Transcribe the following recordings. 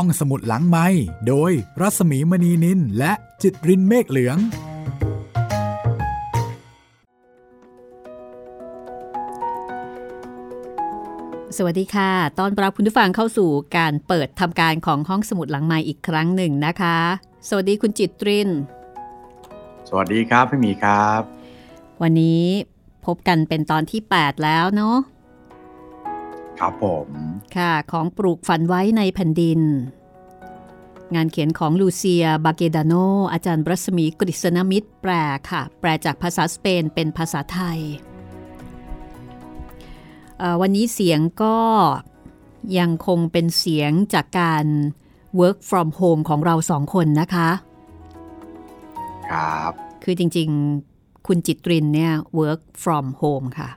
ห้องสมุดหลังไม้โดยรัสมีมณีนินและจิตรินเมฆเหลือง สวัสดีค่ะ ตอนรับคุณผู้ฟังเข้าสู่การเปิดทำการของห้องสมุดหลังไม้อีกครั้งหนึ่งนะคะ สวัสดีคุณจิตริน สวัสดีครับพี่หมีครับ วันนี้พบกันเป็นตอนที่ 8 แล้วเนาะ ครับผมค่ะของปลูกฝันไว้ในแผ่นดิน งานเขียนของลูเซีย บาเกดาโน อาจารย์รัศมีกฤษณมิตรแปลค่ะ แปลจากภาษาสเปนเป็นภาษาไทยเอ่อวันนี้เสียงก็ยังคงเป็นเสียงจากการ work from home ของเราสองคนนะคะ ครับ คือจริงๆ คุณจิตรินเนี่ย work from home ค่ะ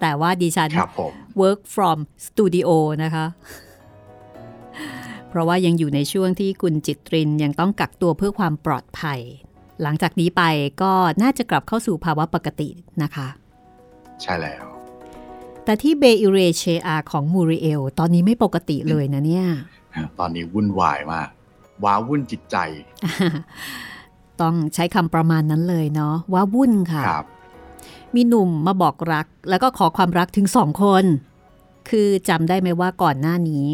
แต่ว่าดิฉันครับผม work from studio นะคะ เพราะว่ายังอยู่ในช่วงที่คุณจิตรินยังต้องกักตัวเพื่อความปลอดภัย หลังจากนี้ไปก็น่าจะกลับเข้าสู่ภาวะปกตินะคะ ใช่แล้ว แต่ที่เบอิเรเชอาของมูริเอล ตอนนี้ไม่ปกติเลยนะเนี่ย ตอนนี้วุ่นวายมากว้าวุ่นจิตใจ ต้องใช้คำประมาณนั้นเลยเนาะว่าวุ่นค่ะครับ มีหนุ่มมาบอกรัก แล้วก็ขอความรักถึงสองคน คือจำได้ไหมว่าก่อนหน้านี้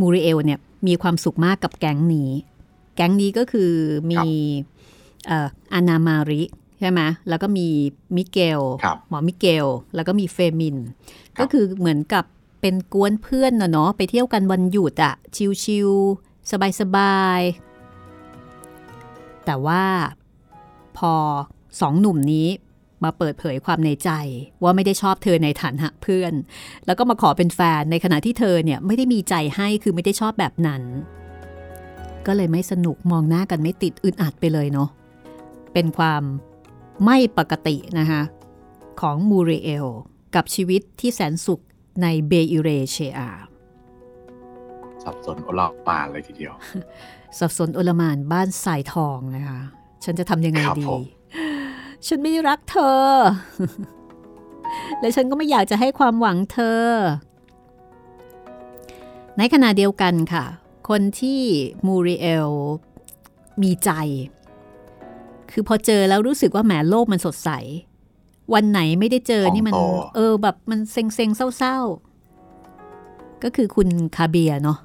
มูริเอลเนี่ยมีความสุขมากกับแก๊งนี้ แก๊งนี้ก็คือมีเอ่ออานามาริใช่ไหมแล้วก็มีมิเกลครับหมอมิเกล แล้วก็มีเฟมินครับก็คือเหมือนกับเป็นกวนเพื่อนนะเนาะไปเที่ยวกันวันหยุดอะชิลๆสบายๆแต่ว่าพอสองหนุ่มนี้ มาเปิดเผยความในใจว่าไม่ได้ชอบเธอในฐานะเพื่อน แล้วก็มาขอเป็นแฟนในขณะที่เธอเนี่ยไม่ได้มีใจให้คือไม่ได้ชอบแบบนั้น ก็เลยไม่สนุกมองหน้ากันไม่ติดอึดอัดไปเลยเนาะเป็นความไม่ปกตินะคะของมูริเอลกับชีวิตที่แสนสุขในเบอิเรเชียสับสนโอลาปานเลยทีเดียว สับสนโอลหมานบ้านสายทองนะคะ ฉันจะทำยังไงครับดีผม ฉันไม่ได้รักเธอ และฉันก็ไม่อยากจะให้ความหวังเธอ ในขณะเดียวกันค่ะ คนที่มูริเอลมีใจ คือพอเจอแล้วรู้สึกว่าแหมโลกมันสดใส วันไหนไม่ได้เจอนี่มันของโตเออแบบมันเซ็งๆเศร้าๆ ก็คือคุณคาเบียเนาะ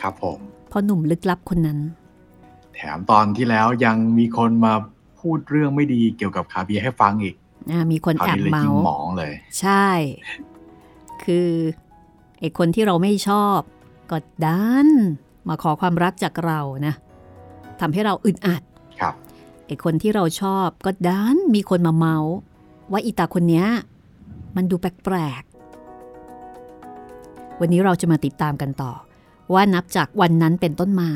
ครับผมพอหนุ่มลึกลับคนนั้น แถมตอนที่แล้วยังมีคนมา พูดเรื่องไม่ดีเกี่ยวกับคาเบียร์ให้ฟังอีกอ่ามีคนคราวแอบนี้เลยเมายิงส์หมองเลย ใช่ คือไอ้คนที่เราไม่ชอบก็ดันมาขอความรักจากเรานะทำให้เราอึดอัดครับไอ้คนที่เราชอบก็ดันมีคนมาเมาส์ว่าอีตาคนเนี้ยมันดูแปลกๆวันนี้เราจะมาติดตามกันต่อ ว่านับจากวันนั้นเป็นต้นมา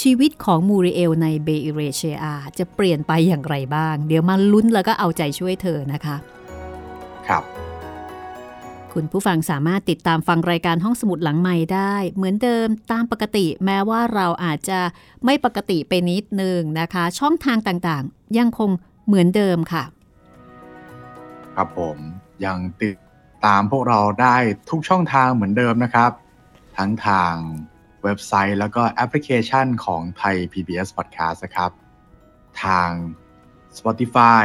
ชีวิตของมูริเอลในเบอิเรเชียจะเปลี่ยนไปอย่างไรบ้าง เดี๋ยวมาลุ้นแล้วก็เอาใจช่วยเธอนะคะ ครับ คุณผู้ฟังสามารถติดตามฟังรายการห้องสมุดหลังใหม่ได้ เหมือนเดิมตามปกติแม้ว่าเราอาจจะไม่ปกติไปนิดนึงนะคะ ช่องทางต่างๆ ยังคงเหมือนเดิมค่ะ ครับผมยังติดตามพวกเราได้ทุกช่องทางเหมือนเดิมนะครับ ทั้งทาง เว็บไซต์ แล้วก็แอปพลิเคชันของไทย PBS Podcast นะครับ ทาง Spotify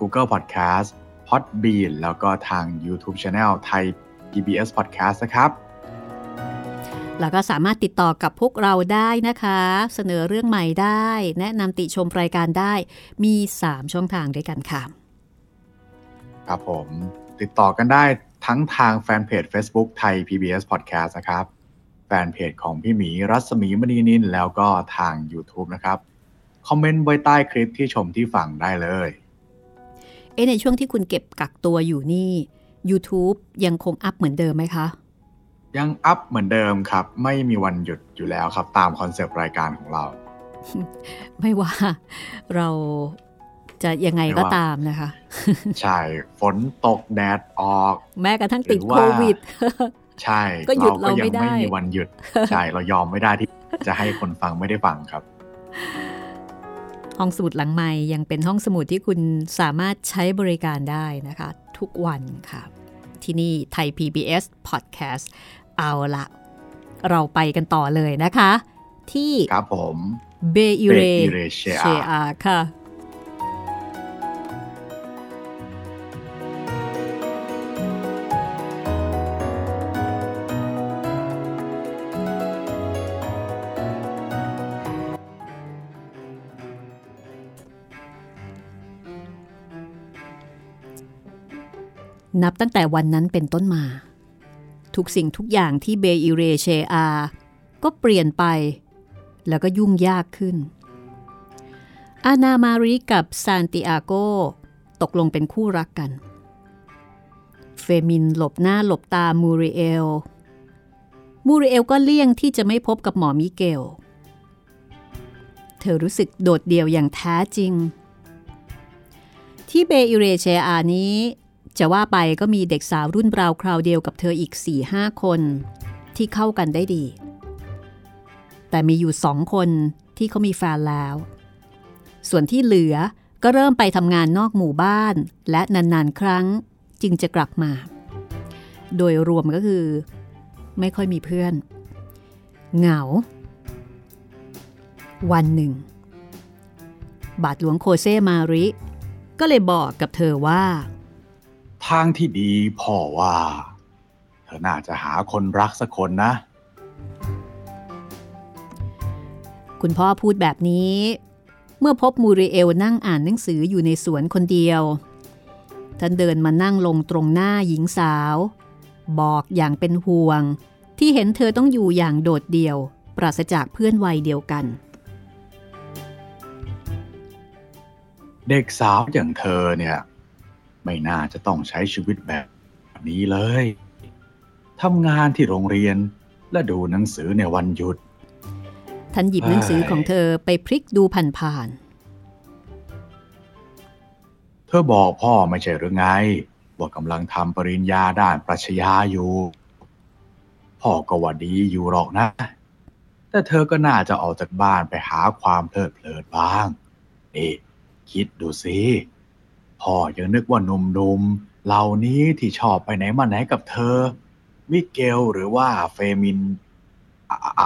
Google Podcast Podbean แล้วก็ทาง YouTube Channel ไทย PBS Podcast นะครับแล้วก็สามารถติดต่อกับพวกเราได้นะคะ เสนอเรื่องใหม่ได้ แนะนำติชมรายการได้มี 3 ช่องทางด้วยกันค่ะ ครับผม ติดต่อกันได้ทั้งทางแฟนเพจ Facebook ไทย PBS Podcast นะครับ แฟนเพจของพี่หมีรัศมีมณีนินแล้วก็ทาง YouTube นะครับ คอมเมนต์ไว้ใต้คลิปที่ชมที่ฟังได้เลย เอะในช่วงที่คุณเก็บกักตัวอยู่นี่ YouTube ยังคง up เหมือนเดิมไหมคะ ยัง up เหมือนเดิมครับ ไม่มีวันหยุดอยู่แล้วครับ ตามคอนเซปต์รายการของเรา ไม่ว่าเราจะยังไงก็ไม่ว่าตามนะคะ ใช่ ฝนตกแดดออก แม้กระทั่งติดหรือโคว่าวิด ใช่ก็หยุดก็ยัเราไม่ได้ไม่มีวันหยุดใช่เรายอมไม่ได้ที่จะให้คนฟังไม่ได้ฟังครับ ห้องสมุดหลังใหม่ยังเป็นห้องสมุดที่คุณสามารถใช้บริการได้นะคะ ทุกวันค่ะ ที่นี่ไทย PBS Podcast เอาละเราไปกันต่อเลยนะคะ ที่ครับผมเบอิเร Beirut เชอาค่ะ นับตั้งแต่วันนั้นเป็นต้นมา ทุกสิ่งทุกอย่างที่เบอิเรเชอา ก็เปลี่ยนไป แล้วก็ยุ่งยากขึ้น อานามาริกับซานติอาโกตกลงเป็นคู่รักกัน เฟมินหลบหน้าหลบตามูริเอล มูริเอลก็เลี่ยงที่จะไม่พบกับหมอมิเกล เธอรู้สึกโดดเดี่ยวอย่างแท้จริง ที่เบอิเรเชอานี้ จะว่าไปก็มีเด็กสาวรุ่นราวคราวเดียวกับเธออีก4-5คนที่เข้ากันได้ดี แต่มีอยู่สองคนที่เขามีแฟนแล้ว ส่วนที่เหลือก็เริ่มไปทำงานนอกหมู่บ้าน และนานๆ ครั้งจึงจะกลับมา โดยรวมก็คือ ไม่ค่อยมีเพื่อน เหงา วันหนึ่ง บาทหลวงโคเซมาริ ก็เลยบอกกับเธอว่า ทางที่ดีพ่อว่า เธอน่าจะหาคนรักสักคนนะ คุณพ่อพูดแบบนี้ เมื่อพบมูริเอลนั่งอ่านหนังสืออยู่ในสวนคนเดียว ท่านเดินมานั่งลงตรงหน้าหญิงสาว บอกอย่างเป็นห่วง ที่เห็นเธอต้องอยู่อย่างโดดเดี่ยว ปราศจากเพื่อนวัยเดียวกัน เด็กสาวอย่างเธอเนี่ย ไม่น่าจะต้องใช้ชีวิตแบบนี้เลยทำงานที่โรงเรียนและดูหนังสือในวันหยุด ท่านหยิบหนังสือของเธอไปพลิกดูผ่านเธอบอกพ่อไม่ใช่หรือไง ว่ากำลังทำปริญญาด้านปรัชญาอยู่ พ่อก็ว่าดีอยู่หรอกนะ แต่เธอก็น่าจะออกจากบ้านไปหาความเพลิดเพลินบ้าง นี่ คิดดูสิ พ่อยังนึกว่าหนุ่มๆเหล่านี้ที่ชอบไปไหนมาไหนกับเธอ มิเกลหรือว่าเฟมิน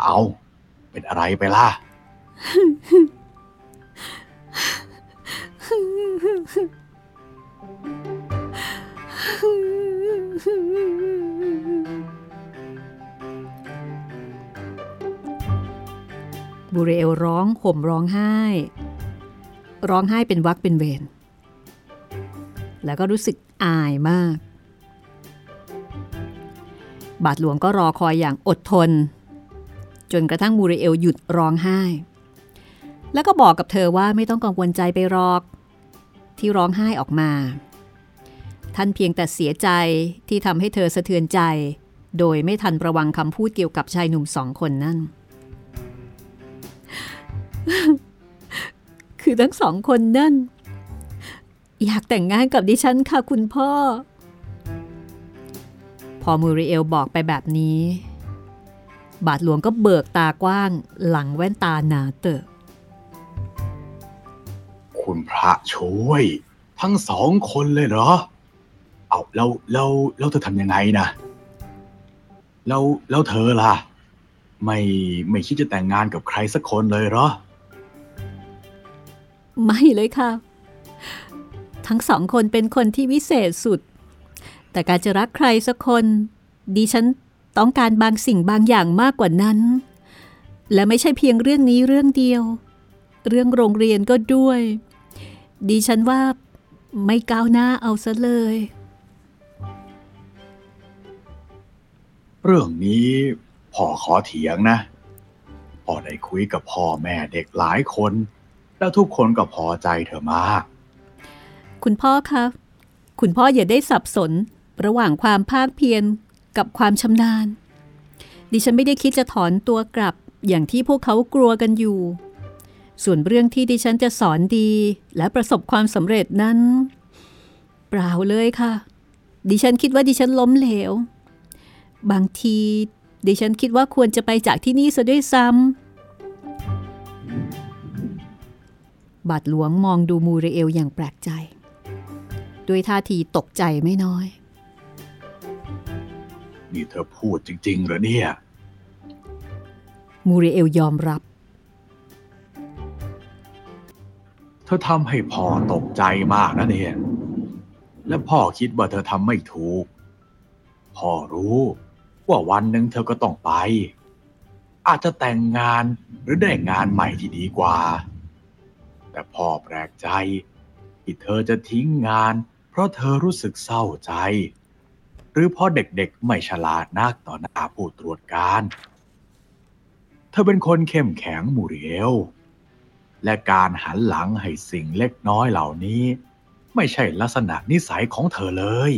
เอาเป็นอะไรไปล่ะ บูเรเอลร้องห่มร้องไห้ ร้องไห้เป็นวักเป็นเวร แล้วก็รู้สึกอายมาก บาทหลวงก็รอคอยอย่างอดทน จนกระทั่งบูเรเอลหยุดร้องไห้ แล้วก็บอกกับเธอว่าไม่ต้องกังวลใจไปหรอก ที่ร้องไห้ออกมา ท่านเพียงแต่เสียใจที่ทำให้เธอสะเทือนใจ โดยไม่ทันระวังคำพูดเกี่ยวกับชายหนุ่มสองคนนั่นคือทั้งสองคนนั่น อยากแต่งงานกับดิฉันค่ะคุณพ่อ พอมูริเอลบอกไปแบบนี้ บาทหลวงก็เบิกตากว้างหลังแว่นตาหนาเตอะคุณพระช่วย ทั้งสองคนเลยเหรอ เอาแล้วแล้วแล้วเธอทำยังไงนะแล้วแล้วเธอล่ะ ไม่ไม่คิดจะแต่งงานกับใครสักคนเลยเหรอ ไม่เลยค่ะ ทั้งสองคนเป็นคนที่วิเศษสุด แต่การจะรักใครสักคน ดิฉันต้องการบางสิ่งบางอย่างมากกว่านั้น และไม่ใช่เพียงเรื่องนี้เรื่องเดียว เรื่องโรงเรียนก็ด้วย ดิฉันว่าไม่ก้าวหน้าเอาซะเลย เรื่องนี้พ่อขอเถียงนะพ่อได้คุยกับพ่อแม่เด็กหลายคน แล้วทุกคนก็พอใจเธอมาก คุณพ่อคะคุณพ่ออย่าได้สับสนระหว่างความภาคเพียรกับความชำนาญ ดิฉันไม่ได้คิดจะถอนตัวกลับอย่างที่พวกเขากลัวกันอยู่ ส่วนเรื่องที่ดิฉันจะสอนดีและประสบความสำเร็จนั้น เปล่าเลยค่ะ ดิฉันคิดว่าดิฉันล้มเหลว บางที ดิฉันคิดว่าควรจะไปจากที่นี่ซะด้วยซ้ำบาทหลวงมองดูมูเรเอลอย่างแปลกใจ ด้วยท่าทีตกใจไม่น้อย นี่เธอพูดจริงๆเหรอเนี่ย มูริเอลยอมรับ เธอทำให้พ่อตกใจมากนะเนี่ย และพ่อคิดว่าเธอทำไม่ถูก พ่อรู้ว่าวันหนึ่งเธอก็ต้องไป อาจจะแต่งงานหรือได้งานใหม่ที่ดีกว่า แต่พ่อแปลกใจที่เธอจะทิ้งงาน เพราะเธอรู้สึกเศร้าใจ หรือเพราะเด็กๆไม่ฉลาดนักต่อหน้าผู้ตรวจการ เธอเป็นคนเข้มแข็งมูเรียลและการหันหลังให้สิ่งเล็กน้อยเหล่านี้ ไม่ใช่ลักษณะนิสัยของเธอเลย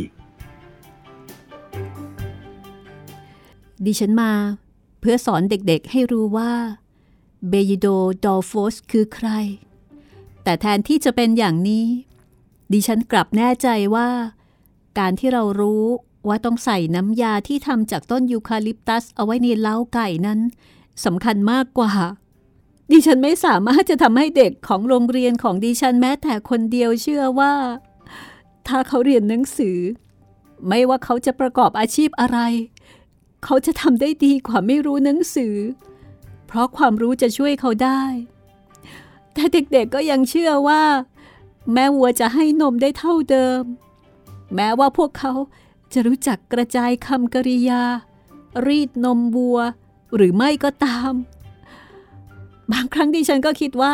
ดิฉันมาเพื่อสอนเด็กๆให้รู้ว่าเบยิโดดอลโฟสคือใคร แต่แทนที่จะเป็นอย่างนี้ ดิฉันกลับแน่ใจว่า การที่เรารู้ว่าต้องใส่น้ำยาที่ทำจากต้นยูคาลิปตัสเอาไว้ในเล้าไก่นั้นสำคัญมากกว่า ดิฉันไม่สามารถจะทำให้เด็กของโรงเรียนของดิฉันแม้แต่คนเดียวเชื่อว่า ถ้าเขาเรียนหนังสือ ไม่ว่าเขาจะประกอบอาชีพอะไร เขาจะทำได้ดีกว่าไม่รู้หนังสือ เพราะความรู้จะช่วยเขาได้ แต่เด็กๆก็ยังเชื่อว่า แม่วัวจะให้นมได้เท่าเดิม แม้ว่าพวกเขาจะรู้จักกระจายคำกริยา รีดนมวัว หรือไม่ก็ตาม บางครั้งดิฉันก็คิดว่า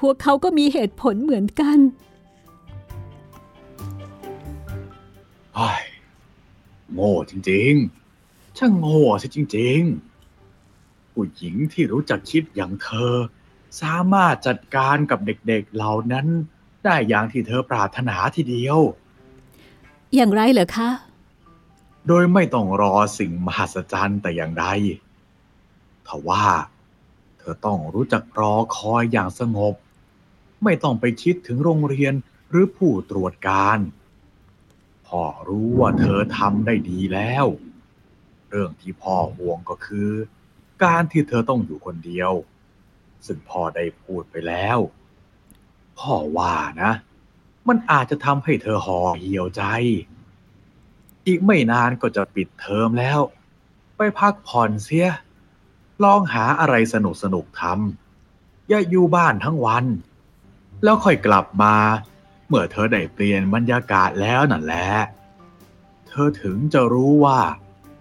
พวกเขาก็มีเหตุผลเหมือนกันเฮ้โง่จริงๆ ช่างโง่สิจริง ๆ ผู้หญิงที่รู้จักคิดอย่างเธอ สามารถจัดการกับเด็กๆเหล่านั้น ได้อย่างที่เธอปรารถนาทีเดียว อย่างไรเหรอคะ โดยไม่ต้องรอสิ่งมหัศจรรย์แต่อย่างใดทว่า เธอต้องรู้จักรอคอยอย่างสงบ ไม่ต้องไปคิดถึงโรงเรียนหรือผู้ตรวจการพ่อรู้ว่าเธอทำได้ดีแล้ว เรื่องที่พ่อห่วงก็คือ การที่เธอต้องอยู่คนเดียว ซึ่งพ่อได้พูดไปแล้ว พ่อว่านะ มันอาจจะทำให้เธอห่อเหี่ยวใจ อีกไม่นานก็จะปิดเทอมแล้ว ไปพักผ่อนเสีย ลองหาอะไรสนุกสนุกทำอย่าอยู่บ้านทั้งวัน แล้วค่อยกลับมา เมื่อเธอได้เปลี่ยนบรรยากาศแล้วนั่นแหละ เธอถึงจะรู้ว่า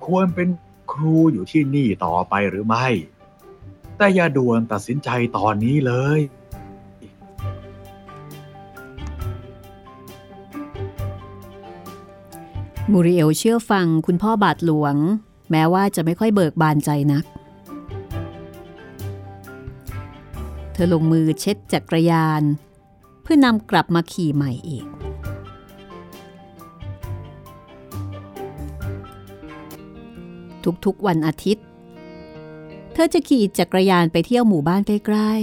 ควรเป็นครูอยู่ที่นี่ต่อไปหรือไม่ แต่อย่าด่วนตัดสินใจตอนนี้เลย มูริเอลเชื่อฟังคุณพ่อบาทหลวง แม้ว่าจะไม่ค่อยเบิกบานใจนัก เธอลงมือเช็ดจักรยาน เพื่อนำกลับมาขี่ใหม่อีก ทุกๆวันอาทิตย์ เธอจะขี่จักรยานไปเที่ยวหมู่บ้านใกล้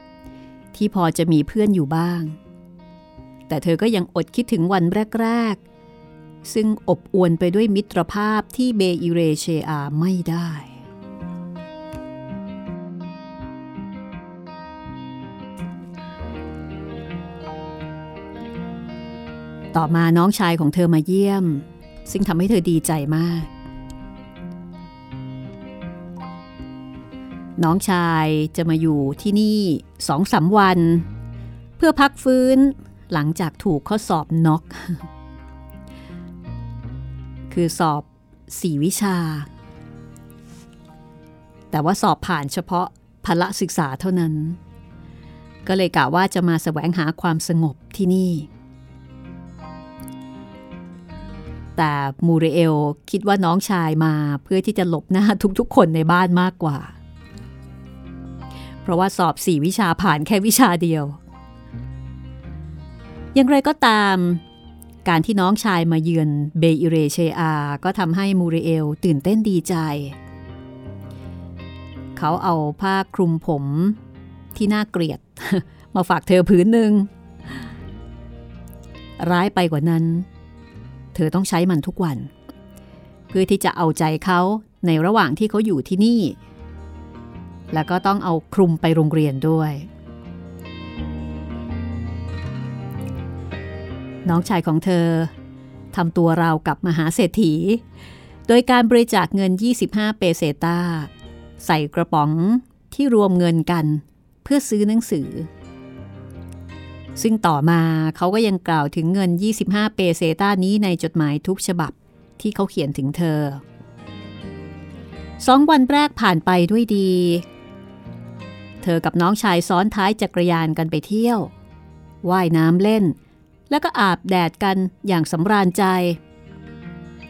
ๆ ที่พอจะมีเพื่อนอยู่บ้าง แต่เธอก็ยังอดคิดถึงวันแรกๆ ซึ่งอบอวลไปด้วยมิตรภาพที่เบอิเรเชอาไม่ได้ ต่อมาน้องชายของเธอมาเยี่ยม ซึ่งทำให้เธอดีใจมาก น้องชายจะมาอยู่ที่นี่สองสาวัน เพื่อพักฟื้นหลังจากถูกข้อสอบน็อก คือสอบสี่วิชา แต่ว่าสอบผ่านเฉพาะพละศึกษาเท่านั้น ก็เลยกะว่าจะมาแสวงหาความสงบที่นี่ แต่มูเรเอลคิดว่าน้องชายมาเพื่อที่จะหลบหน้าทุกๆ คนในบ้านมากกว่า เพราะว่าสอบสี่วิชาผ่านแค่วิชาเดียว อย่างไรก็ตาม การที่น้องชายมาเยือนเบอิเรเชอา ก็ทำให้มูเรเอลตื่นเต้นดีใจ เขาเอาผ้าคลุมผมที่น่าเกลียด มาฝากเธอผืนหนึ่ง ร้ายไปกว่านั้น เธอต้องใช้มันทุกวัน เพื่อที่จะเอาใจเขาในระหว่างที่เขาอยู่ที่นี่ แล้วก็ต้องเอาคลุมไปโรงเรียนด้วย น้องชายของเธอทำตัวราวกับมหาเศรษฐี โดยการบริจาคเงิน 25 เปเซตาใส่กระป๋องที่รวมเงินกัน เพื่อซื้อหนังสือ ซึ่งต่อมาเขาก็ยังกล่าวถึงเงิน 25 เปเซต้านี้ในจดหมายทุกฉบับที่เขาเขียนถึงเธอสองวันแรกผ่านไปด้วยดี เธอกับน้องชายซ้อนท้ายจักรยานกันไปเที่ยว ว่ายน้ำเล่น แล้วก็อาบแดดกันอย่างสำราญใจ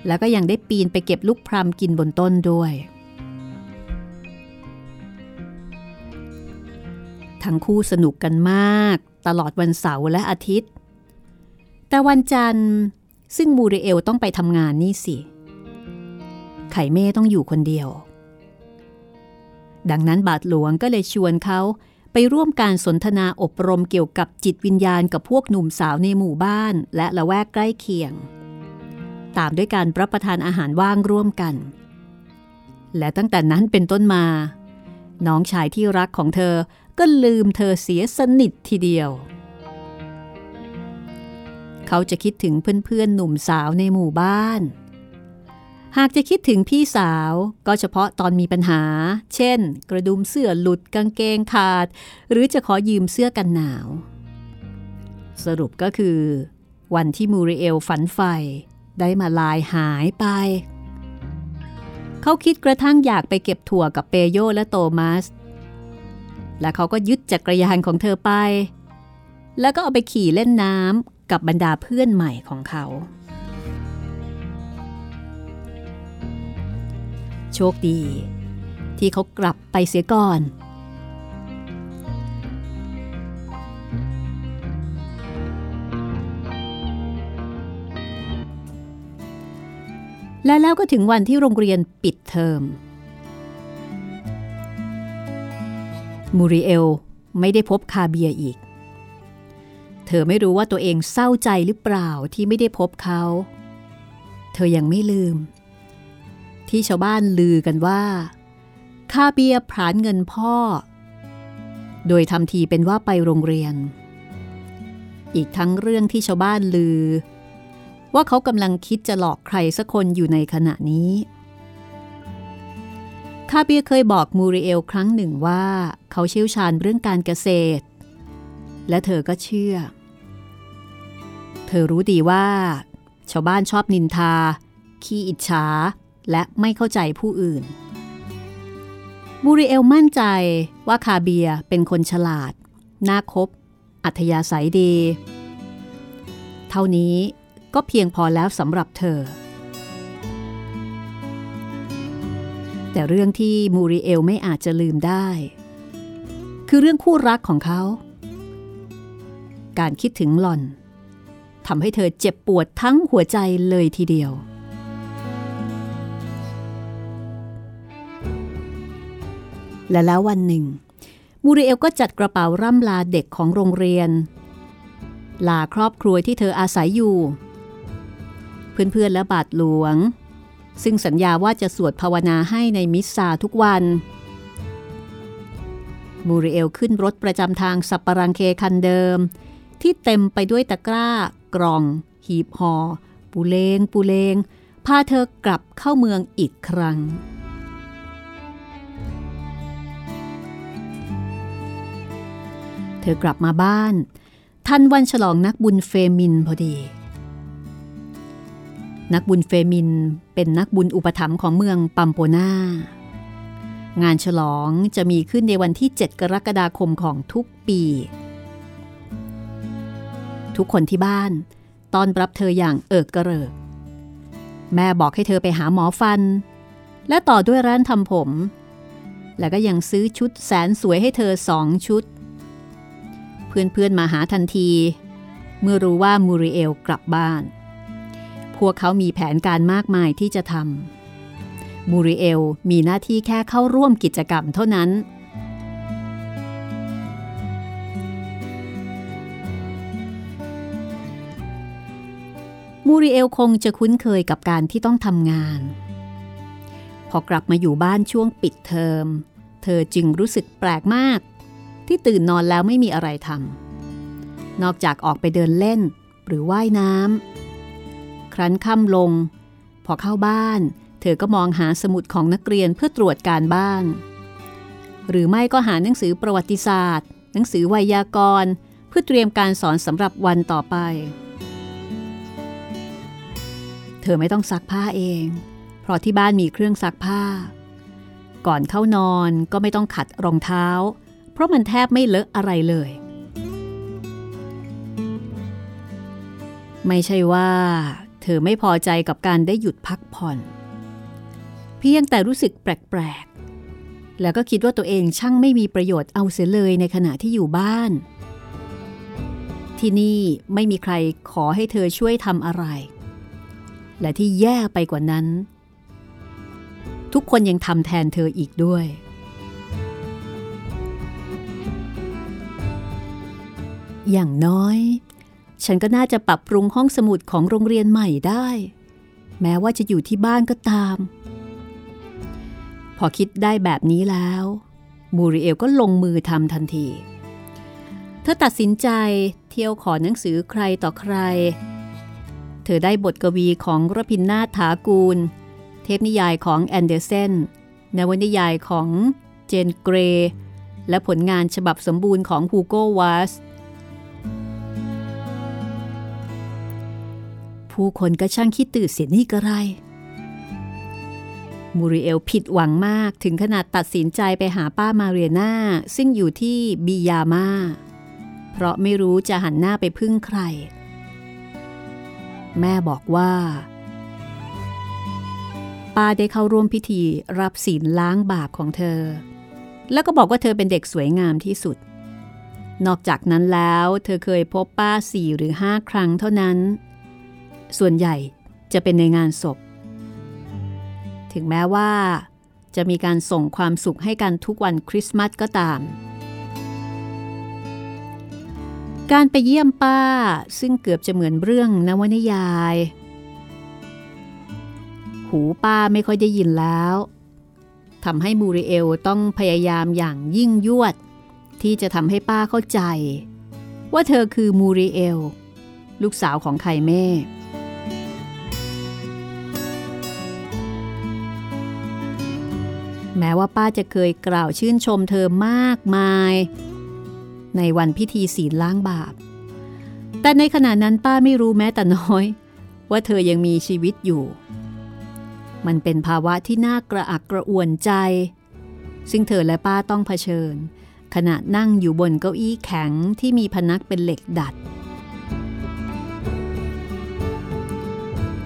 แล้วก็ยังได้ปีนไปเก็บลูกพรำกินบนต้นด้วย ทั้งคู่สนุกกันมากตลอดวันเสาร์และอาทิตย์ แต่วันจันทร์ซึ่งมูริเอลต้องไปทำงานนี่สิ ไข่เม่ต้องอยู่คนเดียว ดังนั้นบาทหลวงก็เลยชวนเขา ไปร่วมการสนทนาอบรมเกี่ยวกับจิตวิญญาณกับพวกหนุ่มสาวในหมู่บ้านและละแวกใกล้เคียง ตามด้วยการรับประทานอาหารว่างร่วมกัน และตั้งแต่นั้นเป็นต้นมา น้องชายที่รักของเธอก็ลืมเธอเสียสนิททีเดียว เขาจะคิดถึงเพื่อนๆหนุ่มสาวในหมู่บ้าน หากจะคิดถึงพี่สาวก็เฉพาะตอนมีปัญหา เช่น กระดุมเสื้อหลุดกางเกงขาด หรือจะขอยืมเสื้อกันหนาว สรุปก็คือ วันที่มูริเอลฝันไฟได้มาลายหายไป เขาคิดกระทั่งอยากไปเก็บถั่วกับเปโยและโตมัส และเขาก็ยึดจักรยานของเธอไป แล้วก็เอาไปขี่เล่นน้ำกับบรรดาเพื่อนใหม่ของเขา โชคดี ที่เขากลับไปเสียก่อนและแล้วก็ถึงวันที่โรงเรียนปิดเทอม มูริเอลไม่ได้พบคาเบียอีก เธอไม่รู้ว่าตัวเองเศร้าใจหรือเปล่าที่ไม่ได้พบเขา เธอยังไม่ลืม ที่ชาวบ้านลือกันว่าคาเบียผานเงินพ่อ โดยทำทีเป็นว่าไปโรงเรียน อีกทั้งเรื่องที่ชาวบ้านลือ ว่าเขากำลังคิดจะหลอกใครสักคนอยู่ในขณะนี้คาเบียเคยบอกมูริเอลครั้งหนึ่งว่าเขาเชี่ยวชาญเรื่องการเกษตร และเธอก็เชื่อ เธอรู้ดีว่า ชาวบ้านชอบนินทา ขี้อิจฉา และไม่เข้าใจผู้อื่นมูริเอลมั่นใจว่าคาเบียเป็นคนฉลาด น่าคบ อัธยาศัยดี เท่านี้ก็เพียงพอแล้วสำหรับเธอ แต่เรื่องที่มูริเอลไม่อาจจะลืมได้ คือเรื่องคู่รักของเขา การคิดถึงหล่อนทำให้เธอเจ็บปวดทั้งหัวใจเลยทีเดียว และแล้ววันหนึ่ง มูริเอลก็จัดกระเป๋าร่ำลาเด็กของโรงเรียน ลาครอบครัวที่เธออาศัยอยู่ เพื่อนๆและบาทหลวง ซึ่งสัญญาว่าจะสวดภาวนาให้ในมิสซาทุกวัน มูริเอลขึ้นรถประจำทางสับปะรังเคคันเดิม ที่เต็มไปด้วยตะกร้ากล่อง หีบหอ่อปูเลงปูเลงพาเธอกลับเข้าเมืองอีกครั้ง เธอกลับมาบ้าน ทันวันฉลองนักบุญเฟมินพอดี นักบุญเฟมินเป็นนักบุญอุปถัมภ์ของเมืองปัมโปนางานฉลองจะมีขึ้นในวันที่ 7 กรกฎาคมของทุกปี ทุกคนที่บ้านตอนรับเธออย่างเอิกกระเริก แม่บอกให้เธอไปหาหมอฟัน และต่อด้วยร้านทำผม แล้วก็ยังซื้อชุดแสนสวยให้เธอสองชุด เพื่อนๆมาหาทันที เมื่อรู้ว่ามูริเอลกลับบ้าน พวกเขามีแผนการมากมายที่จะทำมูริเอลมีหน้าที่แค่เข้าร่วมกิจกรรมเท่านั้น มูริเอลคงจะคุ้นเคยกับการที่ต้องทำงาน พอกลับมาอยู่บ้านช่วงปิดเทอม เธอจึงรู้สึกแปลกมาก ที่ตื่นนอนแล้วไม่มีอะไรทำนอกจากออกไปเดินเล่นหรือว่ายน้ำครั้นค่ำลง พอเข้าบ้าน เธอก็มองหาสมุดของนักเรียนเพื่อตรวจการบ้าน หรือไม่ก็หาหนังสือประวัติศาสตร์ หนังสือไวยากรณ์เพื่อเตรียมการสอนสำหรับวันต่อไป เธอไม่ต้องซักผ้าเอง เพราะที่บ้านมีเครื่องซักผ้า ก่อนเข้านอนก็ไม่ต้องขัดรองเท้า ราะมันแทบไม่เลอะอะไรเลย ไม่ใช่ว่า เธอไม่พอใจกับการได้หยุดพักผ่อน เพียงแต่รู้สึกแปลกๆ แล้วก็คิดว่าตัวเองช่างไม่มีประโยชน์เอาเสียเลยในขณะที่อยู่บ้าน ที่นี่ไม่มีใครขอให้เธอช่วยทำอะไร และที่แย่ไปกว่านั้น ทุกคนยังทำแทนเธออีกด้วย อย่างน้อย ฉันก็น่าจะปรับปรุงห้องสมุดของโรงเรียนใหม่ได้ แม้ว่าจะอยู่ที่บ้านก็ตาม พอคิดได้แบบนี้แล้ว มูริเอลก็ลงมือทำทันที เธอตัดสินใจเที่ยวขอหนังสือใครต่อใคร เธอได้บทกวีของรพินนาถากูล เทพนิยายของแอนเดอร์เซนนวนิยายของเจนเกรและผลงานฉบับสมบูรณ์ของฮูโกวาส ผู้คนก็ช่างคิดตื่นเสียนี่กระไร มูริเอลผิดหวังมากถึงขนาดตัดสินใจไปหาป้ามาเรียนาซึ่งอยู่ที่บียามาเพราะไม่รู้จะหันหน้าไปพึ่งใคร แม่บอกว่าป้าได้เข้าร่วมพิธีรับศีลล้างบาปของเธอ แล้วก็บอกว่าเธอเป็นเด็กสวยงามที่สุด นอกจากนั้นแล้วเธอเคยพบป้าสี่หรือห้าครั้งเท่านั้น ส่วนใหญ่จะเป็นในงานศพ ถึงแม้ว่า จะมีการส่งความสุขให้กันทุกวันคริสต์มาสก็ตาม การไปเยี่ยมป้าซึ่งเกือบจะเหมือนเรื่องนวนิยาย หูป้าไม่ค่อยได้ยินแล้วทำให้มูริเอลต้องพยายามอย่างยิ่งยวด ที่จะทำให้ป้าเข้าใจ ว่าเธอคือมูริเอล ลูกสาวของไคเม่ แม้ว่าป้าจะเคยกล่าวชื่นชมเธอมากมาย ในวันพิธีศีลล้างบาป แต่ในขณะนั้นป้าไม่รู้แม้แต่น้อย ว่าเธอยังมีชีวิตอยู่ มันเป็นภาวะที่น่ากระอักกระอ่วนใจ ซึ่งเธอและป้าต้องเผชิญ ขณะนั่งอยู่บนเก้าอี้แข็งที่มีพนักเป็นเหล็กดัด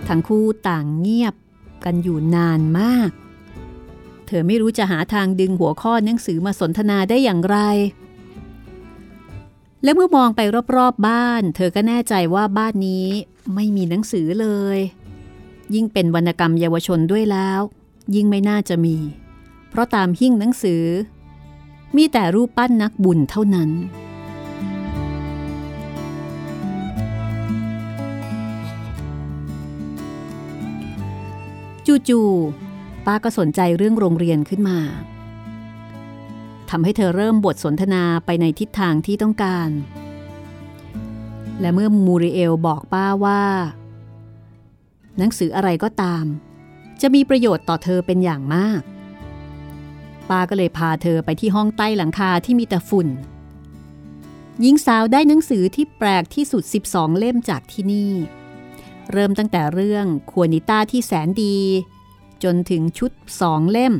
ทั้งคู่ต่างเงียบกันอยู่นานมาก เธอไม่รู้จะหาทางดึงหัวข้อหนังสือมาสนทนาได้อย่างไร และเมื่อมองไปรอบๆบ้าน เธอก็แน่ใจว่าบ้านนี้ไม่มีหนังสือเลย ยิ่งเป็นวรรณกรรมเยาวชนด้วยแล้ว ยิ่งไม่น่าจะมี เพราะตามหิ้งหนังสือ มีแต่รูปปั้นนักบุญเท่านั้นจู่ๆ ป้าก็สนใจเรื่องโรงเรียนขึ้นมาทำให้เธอเริ่มบทสนทนาไปในทิศทางที่ต้องการ และเมื่อมูริเอลบอกป้าว่า หนังสืออะไรก็ตาม จะมีประโยชน์ต่อเธอเป็นอย่างมาก ป้าก็เลยพาเธอไปที่ห้องใต้หลังคาที่มีแต่ฝุ่นหญิงสาวได้หนังสือที่แปลกที่สุด 12 เล่มจากที่นี่ เริ่มตั้งแต่เรื่องฆวนนิต้าที่แสนดี จนถึงชุดสองเล่ม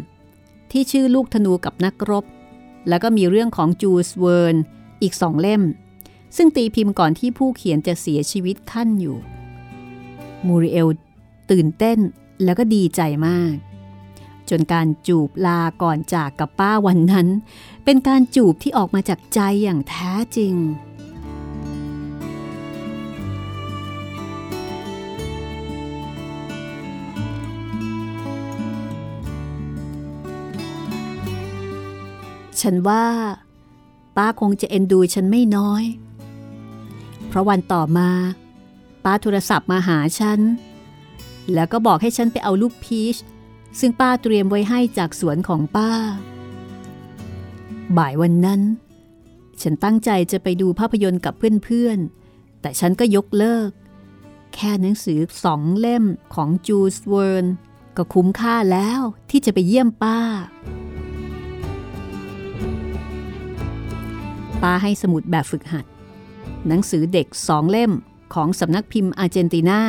ที่ชื่อลูกธนูกับนักรบ แล้วก็มีเรื่องของจูลส์ เวิร์นอีกสองเล่ม ซึ่งตีพิมพ์ก่อนที่ผู้เขียนจะเสียชีวิตขั้นอยู่ มูริเอลตื่นเต้นแล้วก็ดีใจมาก จนการจูบลาก่อนจากกับป้าวันนั้น เป็นการจูบที่ออกมาจากใจอย่างแท้จริง ฉันว่า ป้าคงจะเอ็นดูฉันไม่น้อย เพราะวันต่อมา ป้าโทรศัพท์มาหาฉัน แล้วก็บอกให้ฉันไปเอาลูกพีช ซึ่งป้าเตรียมไว้ให้จากสวนของป้า บ่ายวันนั้น ฉันตั้งใจจะไปดูภาพยนตร์กับเพื่อนๆ แต่ฉันก็ยกเลิก แค่หนังสือสองเล่มของจูสเวิร์นก็คุ้มค่าแล้วที่จะไปเยี่ยมป้า ป้าให้สมุดแบบฝึกหัด หนังสือเด็กสองเล่มของสำนักพิมพ์อาร์เจนตินา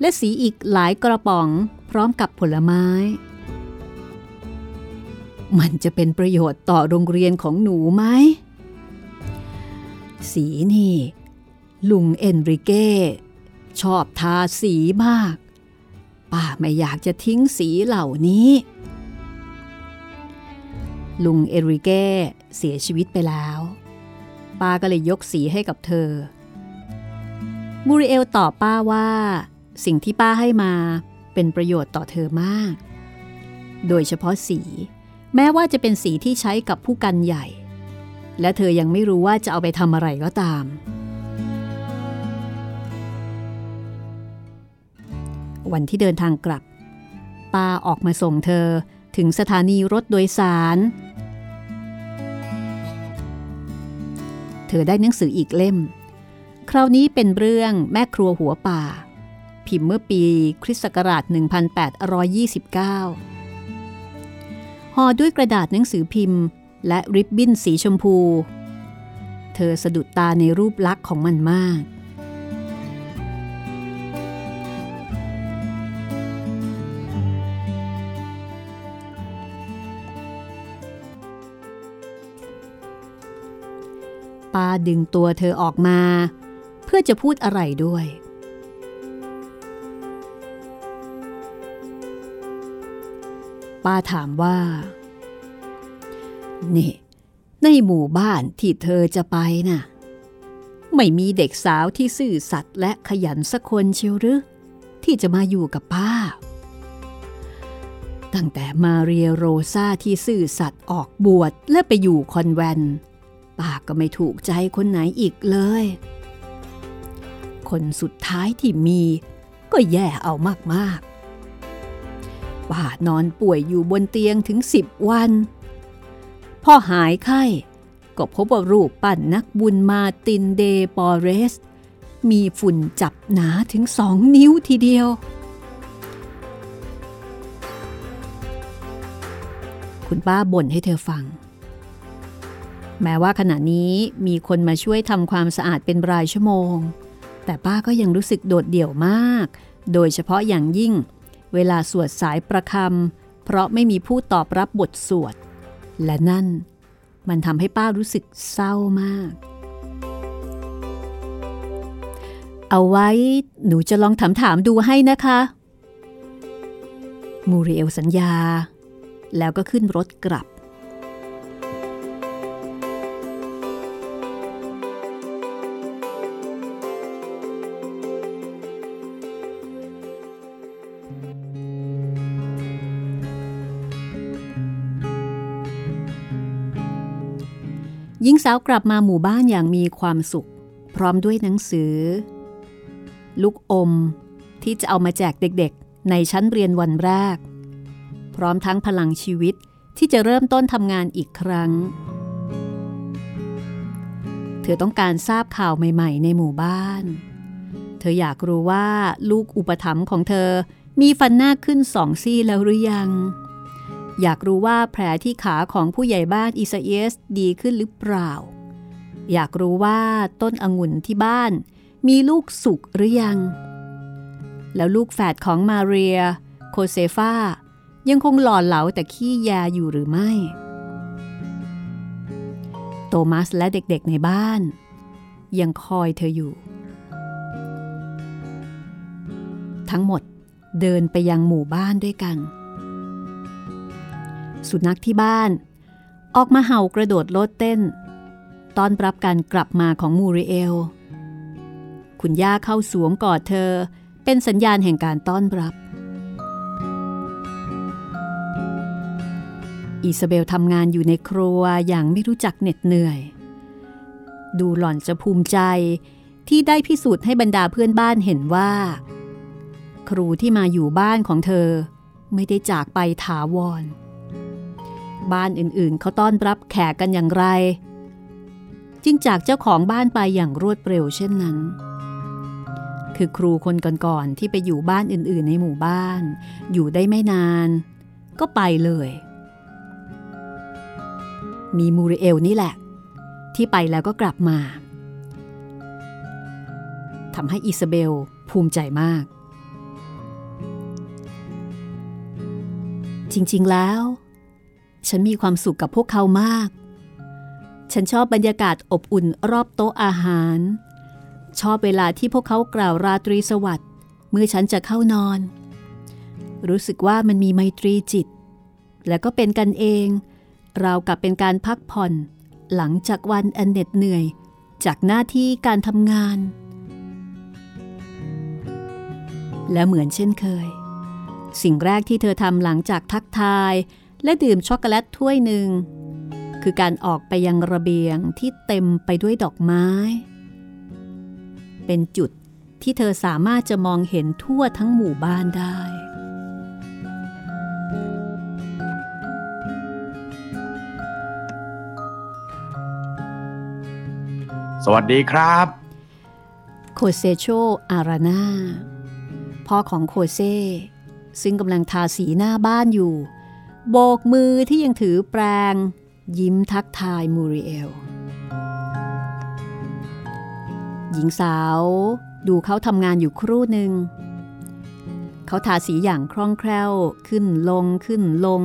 และสีอีกหลายกระป๋องพร้อมกับผลไม้ มันจะเป็นประโยชน์ต่อโรงเรียนของหนูไหม สีนี่ ลุงเอนริเก้ ชอบทาสีมาก ป้าไม่อยากจะทิ้งสีเหล่านี้ ลุงเอริเก้เสียชีวิตไปแล้ว ป้าก็เลยยกสีให้กับเธอ มูริเอลตอบป้าว่า สิ่งที่ป้าให้มาเป็นประโยชน์ต่อเธอมาก โดยเฉพาะสี แม้ว่าจะเป็นสีที่ใช้กับผู้กันใหญ่ และเธอยังไม่รู้ว่าจะเอาไปทำอะไรก็ตาม วันที่เดินทางกลับป้าออกมาส่งเธอถึงสถานีรถโดยสาร เธอได้หนังสืออีกเล่ม คราวนี้เป็นเรื่องแม่ครัวหัวป่า พิมพ์เมื่อปีคริสต์ศักราช 1829 ห่อด้วยกระดาษหนังสือพิมพ์ และริบบิ้นสีชมพู เธอสะดุดตาในรูปลักษณ์ของมันมาก ป้าดึงตัวเธอออกมา เพื่อจะพูดอะไรด้วย ป้าถามว่า นี่ ในหมู่บ้านที่เธอจะไปน่ะ ไม่มีเด็กสาวที่ซื่อสัตย์และขยันสักคนเชียวหรือ ที่จะมาอยู่กับป้าตั้งแต่มาเรียโรซาที่ซื่อสัตย์ออกบวชและไปอยู่คอนแวนต์ ป้าก็ไม่ถูกใจคนไหนอีกเลย คนสุดท้ายที่มีก็แย่เอามากๆป้านอนป่วยอยู่บนเตียงถึงสิบวัน พอหายไข้ ก็พบว่ารูปปั้นนักบุญมาตินเดปอเรส มีฝุ่นจับหนาถึงสองนิ้วทีเดียว คุณป้าบ่นให้เธอฟัง แม้ว่าขณะนี้มีคนมาช่วยทำความสะอาดเป็นรายชั่วโมง แต่ป้าก็ยังรู้สึกโดดเดี่ยวมาก โดยเฉพาะอย่างยิ่ง เวลาสวดสายประคำเพราะไม่มีผู้ตอบรับบทสวด และนั่น มันทำให้ป้ารู้สึกเศร้ามาก เอาไว้หนูจะลองถามถามดูให้นะคะมูริเอลสัญญา แล้วก็ขึ้นรถกลับ ญิงสาวกลับมาหมู่บ้านอย่างมีความสุข พร้อมด้วยหนังสือ ลูกอมที่จะเอามาแจกเด็กๆ ในชั้นเรียนวันแรก พร้อมทั้งพลังชีวิตที่จะเริ่มต้นทำงานอีกครั้ง เธอต้องการทราบข่าวใหม่ๆ ในหมู่บ้าน เธออยากรู้ว่าลูกอุปถัมภ์ของเธอมีฟันหน้าขึ้นสองซี่แล้วหรือยัง อยากรู้ว่าแผลที่ขาของผู้ใหญ่บ้านอิซาเอสดีขึ้นหรือเปล่า อยากรู้ว่าต้นองุ่นที่บ้านมีลูกสุกหรือยัง แล้วลูกแฝดของมาเรีย โคเซฟายังคงหล่อเหลาแต่ขี้ยาอยู่หรือไม่ โตมัสและเด็กๆในบ้าน ยังคอยเธออยู่ ทั้งหมดเดินไปยังหมู่บ้านด้วยกัน สุนัขที่บ้าน ออกมาเห่ากระโดดโลดเต้นตอนรับการกลับมาของมูริเอล คุณย่าเข้าสวมกอดเธอเป็นสัญญาณแห่งการต้อนรับ อิซาเบลทำงานอยู่ในครัวอย่างไม่รู้จักเหน็ดเหนื่อย ดูหล่อนจะภูมิใจที่ได้พิสูจน์ให้บรรดาเพื่อนบ้านเห็นว่า ครูที่มาอยู่บ้านของเธอไม่ได้จากไปถาวร บ้านอื่นๆ เขาต้อนรับแขกกันอย่างไร จึงจากเจ้าของบ้านไปอย่างรวดเร็วเช่นนั้น คือครูคนก่อนๆที่ไปอยู่บ้านอื่นๆ ในหมู่บ้าน อยู่ได้ไม่นาน ก็ไปเลย มีมูริเอลนี่แหละ ที่ไปแล้วก็กลับมาทำให้อิซาเบลภูมิใจมาก จริงๆแล้ว ฉันมีความสุขกับพวกเขามาก ฉันชอบบรรยากาศอบอุ่นรอบโต๊ะอาหาร ชอบเวลาที่พวกเขากล่าวราตรีสวัสดิ์เมื่อฉันจะเข้านอน รู้สึกว่ามันมีไมตรีจิต และก็เป็นกันเองราวกับเป็นการพักผ่อนหลังจากวันอันเหน็ดเหนื่อยจากหน้าที่การทำงาน และเหมือนเช่นเคย สิ่งแรกที่เธอทำหลังจากทักทาย และดื่มช็อกโกแลตถ้วยหนึ่ง คือการออกไปยังระเบียงที่เต็มไปด้วยดอกไม้ เป็นจุดที่เธอสามารถจะมองเห็นทั่วทั้งหมู่บ้านได้ สวัสดีครับ โคเซโชอารานาพ่อของโคเซ ซึ่งกำลังทาสีหน้าบ้านอยู่ โบกมือที่ยังถือแปรงยิ้มทักทายมูริเอล หญิงสาวดูเขาทำงานอยู่ครู่หนึ่ง เขาทาสีอย่างคล่องแคล่วขึ้นลงขึ้นลง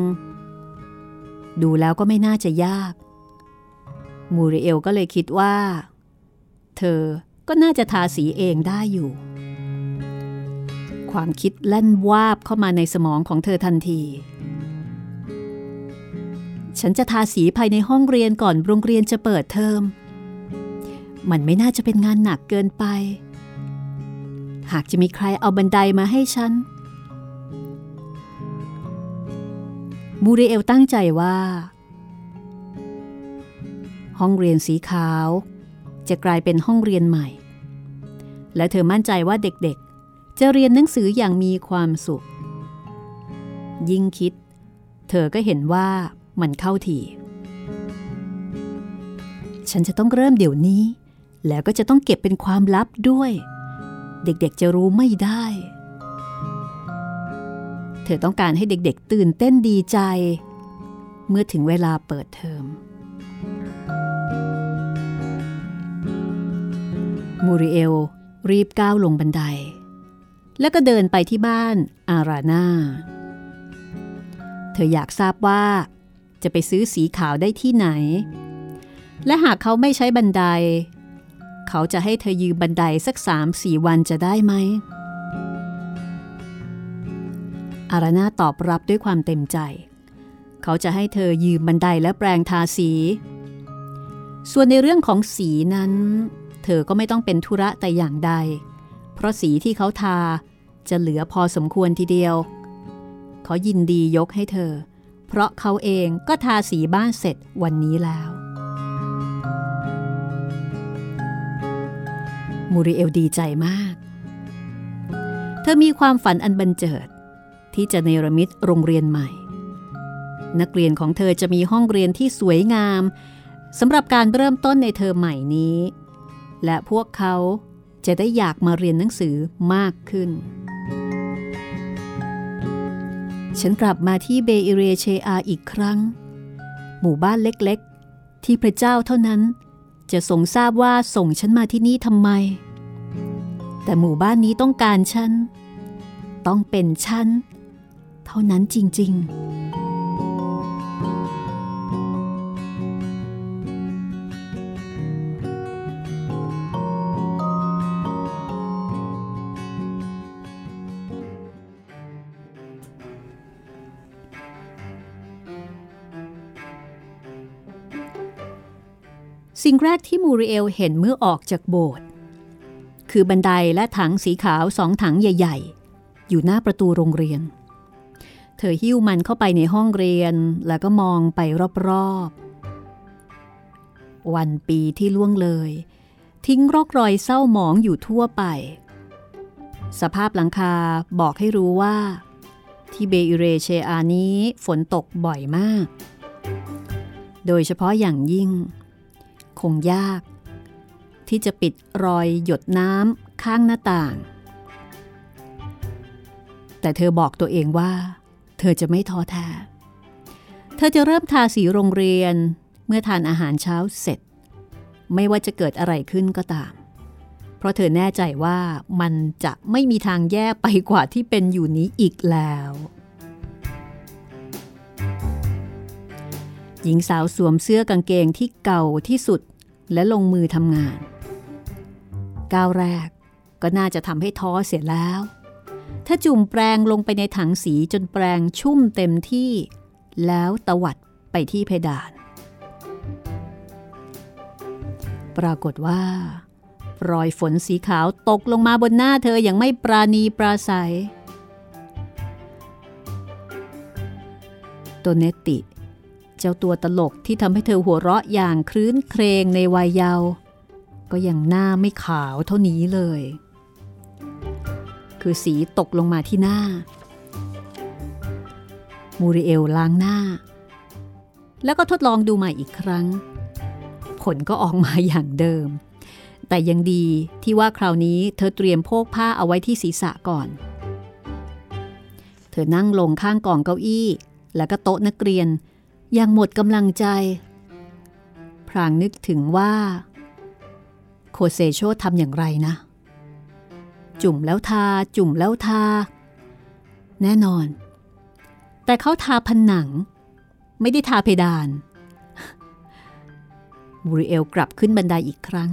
ดูแล้วก็ไม่น่าจะยาก มูริเอลก็เลยคิดว่า เธอก็น่าจะทาสีเองได้อยู่ ความคิดแล่นวาบเข้ามาในสมองของเธอทันที ฉันจะทาสีภายในห้องเรียนก่อนโรงเรียนจะเปิดเทอม มันไม่น่าจะเป็นงานหนักเกินไป หากจะมีใครเอาบันไดมาให้ฉัน มูริเอลตั้งใจว่า ห้องเรียนสีขาว จะกลายเป็นห้องเรียนใหม่ และเธอมั่นใจว่าเด็กๆ จะเรียนหนังสืออย่างมีความสุข ยิ่งคิด เธอก็เห็นว่า มันเข้าทีฉันจะต้องเริ่มเดี๋ยวนี้ แล้วก็จะต้องเก็บเป็นความลับด้วย เด็กๆจะรู้ไม่ได้ เธอต้องการให้เด็กๆ ตื่นเต้นดีใจ เมื่อถึงเวลาเปิดเทอมมูริเอลรีบก้าวลงบันได แล้วก็เดินไปที่บ้านอาราน่า เธออยากทราบว่า จะไปซื้อสีขาวได้ที่ไหน และหากเขาไม่ใช้บันได เขาจะให้เธอยืมบันไดสักสามสี่วันจะได้ไหม อาราน่าตอบรับด้วยความเต็มใจ เขาจะให้เธอยืมบันไดและแปรงทาสี ส่วนในเรื่องของสีนั้น เธอก็ไม่ต้องเป็นธุระแต่อย่างใด เพราะสีที่เขาทาจะเหลือพอสมควรทีเดียว เขายินดียกให้เธอ เพราะเขาเองก็ทาสีบ้านเสร็จวันนี้แล้ว มูริเอลดีใจมาก เธอมีความฝันอันบันเจิด ที่จะเนรมิตโรงเรียนใหม่ นักเรียนของเธอจะมีห้องเรียนที่สวยงามสำหรับการเริ่มต้นในเทอใหม่นี้ และพวกเขาจะได้อยากมาเรียนหนังสือมากขึ้น ฉันกลับมาที่เบอิเรเชอาอีกครั้ง หมู่บ้านเล็กๆ ที่พระเจ้าเท่านั้น จะทรงทราบว่าส่งฉันมาที่นี่ทำไม แต่หมู่บ้านนี้ต้องการฉัน ต้องเป็นฉัน เท่านั้นจริง ๆ สิ่งแรกที่มูริเอลเห็นเมื่อออกจากโบสถ์คือบันไดและถังสีขาวสองถังใหญ่ ๆ อยู่หน้าประตูโรงเรียน เธอหิ้วมันเข้าไปในห้องเรียนแล้วก็มองไปรอบๆ วันปีที่ล่วงเลย ทิ้งร่องรอยเศร้าหมองอยู่ทั่วไป สภาพหลังคาบอกให้รู้ว่า ที่เบอิเรเชอานี้ฝนตกบ่อยมาก โดยเฉพาะอย่างยิ่ง คงยาก ที่จะปิดรอยหยดน้ำข้างหน้าต่าง แต่เธอบอกตัวเองว่า เธอจะไม่ท้อแท้ เธอจะเริ่มทาสีโรงเรียนเมื่อทานอาหารเช้าเสร็จ ไม่ว่าจะเกิดอะไรขึ้นก็ตาม เพราะเธอแน่ใจว่ามันจะไม่มีทางแย่ไปกว่าที่เป็นอยู่นี้อีกแล้ว หญิงสาวสวมเสื้อกางเกงที่เก่าที่สุดและลงมือทำงาน ก้าวแรกก็น่าจะทำให้ท้อเสียแล้ว ถ้าจุ่มแปรงลงไปในถังสีจนแปรงชุ่มเต็มที่ แล้วตวัดไปที่เพดาน ปรากฏว่ารอยฝนสีขาวตกลงมาบนหน้าเธออย่างไม่ปราณีปราศัยตัวเนตติ เจ้าตัวตลกที่ทำให้เธอหัวเราะอย่างคลื้นเครงในวัยเยาว์ก็ยังหน้าไม่ขาวเท่านี้เลย คือสีตกลงมาที่หน้า มูริเอลล้างหน้า แล้วก็ทดลองดูใหม่อีกครั้ง ผลก็ออกมาอย่างเดิม แต่ยังดีที่ว่าคราวนี้เธอเตรียมโพกผ้าเอาไว้ที่ศีรษะก่อน เธอนั่งลงข้างกองเก้าอี้ แล้วก็โต๊ะนักเรียน อยังหมดกำลังใจ พรางนึกถึงว่า โคเซโชทำอย่างไรนะ จุ่มแล้วทา จุ่มแล้วทา แน่นอน แต่เขาทาผนัง ไม่ได้ทาเพดาน บูริเอลกลับขึ้นบันไดอีกครั้ง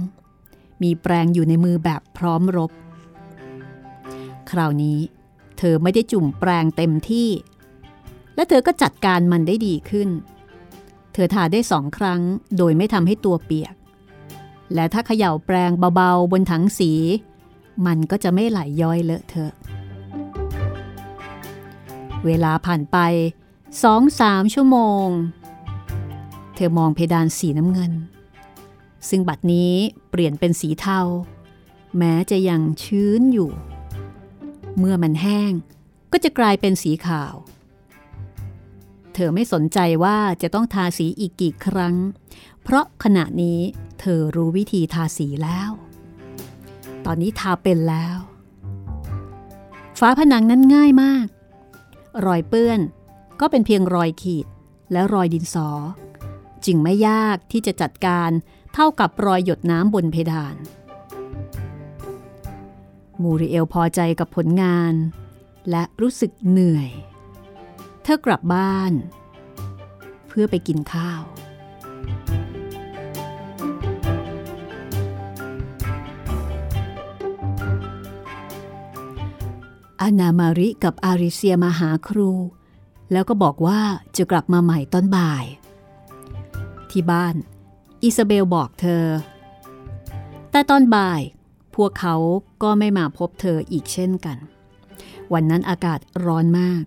มีแปรงอยู่ในมือแบบพร้อมรบ คราวนี้เธอไม่ได้จุ่มแปรงเต็มที่ และเธอก็จัดการมันได้ดีขึ้น เธอทาได้สองครั้งโดยไม่ทำให้ตัวเปียก และถ้าเขย่าแปรงเบาๆบนถังสี มันก็จะไม่ไหลยย้อยเลอะเทอะ เวลาผ่านไปสองสามชั่วโมง เธอมองเพดานสีน้ำเงิน ซึ่งบัดนี้เปลี่ยนเป็นสีเทา แม้จะยังชื้นอยู่ เมื่อมันแห้งก็จะกลายเป็นสีขาว เธอไม่สนใจว่าจะต้องทาสีอีกกี่ครั้ง เพราะขณะนี้เธอรู้วิธีทาสีแล้ว ตอนนี้ทาเป็นแล้ว ฝาผนังนั้นง่ายมาก รอยเปื้อนก็เป็นเพียงรอยขีดและรอยดินสอ จึงไม่ยากที่จะจัดการเท่ากับรอยหยดน้ำบนเพดาน มูริเอลพอใจกับผลงาน และรู้สึกเหนื่อย เธอกลับบ้าน เพื่อไปกินข้าว อานามาริกับอาริเซียมาหาครู แล้วก็บอกว่าจะกลับมาใหม่ตอนบ่าย ที่บ้าน อิซาเบลบอกเธอ แต่ตอนบ่าย พวกเขาก็ไม่มาพบเธออีกเช่นกัน วันนั้นอากาศร้อนมาก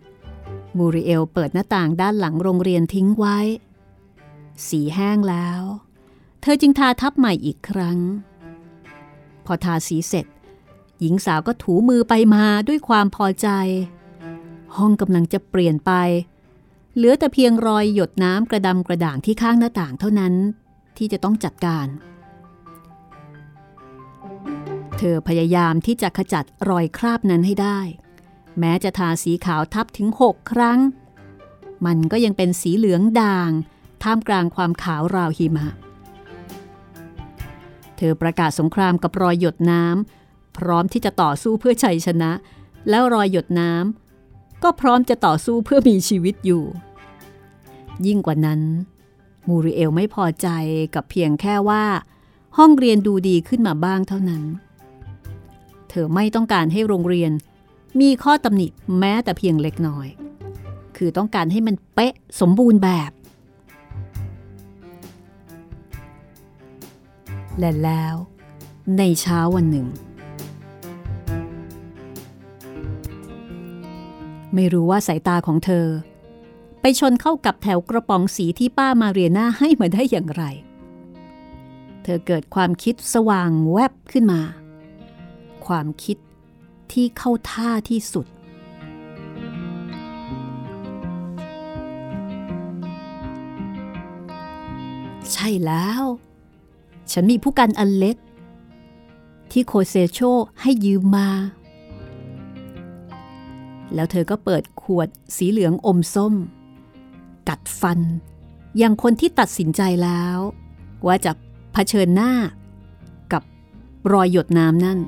มูริเอลเปิดหน้าต่างด้านหลังโรงเรียนทิ้งไว้ สีแห้งแล้ว เธอจึงทาทับใหม่อีกครั้ง พอทาสีเสร็จ หญิงสาวก็ถูมือไปมาด้วยความพอใจ ห้องกำลังจะเปลี่ยนไป เหลือแต่เพียงรอยหยดน้ำกระดำกระด่างที่ข้างหน้าต่างเท่านั้นที่จะต้องจัดการ เธอพยายามที่จะขจัดรอยคราบนั้นให้ได้ แม้จะทาสีขาวทับถึงหกครั้ง มันก็ยังเป็นสีเหลืองด่าง ท่ามกลางความขาวราวหิมะ เธอประกาศสงครามกับรอยหยดน้ำพร้อมที่จะต่อสู้เพื่อชัยชนะ แล้วรอยหยดน้ำก็พร้อมจะต่อสู้เพื่อมีชีวิตอยู่ ยิ่งกว่านั้น มูริเอลไม่พอใจกับเพียงแค่ว่า ห้องเรียนดูดีขึ้นมาบ้างเท่านั้น เธอไม่ต้องการให้โรงเรียน มีข้อตำหนิแม้แต่เพียงเล็กน้อย คือต้องการให้มันเป๊ะสมบูรณ์แบบ และแล้วในเช้าวันหนึ่ง ไม่รู้ว่าสายตาของเธอ ไปชนเข้ากับแถวกระป๋องสีที่ป้ามาเรียนาให้มาได้อย่างไร เธอเกิดความคิดสว่างแวบขึ้นมา ความคิด ที่เข้าท่าที่สุด ใช่แล้ว ฉันมีผู้กันอันเล็ก ที่โคเซโชให้ยืมมา แล้วเธอก็เปิดขวดสีเหลืองอมส้ม กัดฟัน อย่างคนที่ตัดสินใจแล้ว ว่าจะเผชิญหน้า กับรอยหยดน้ำนั่น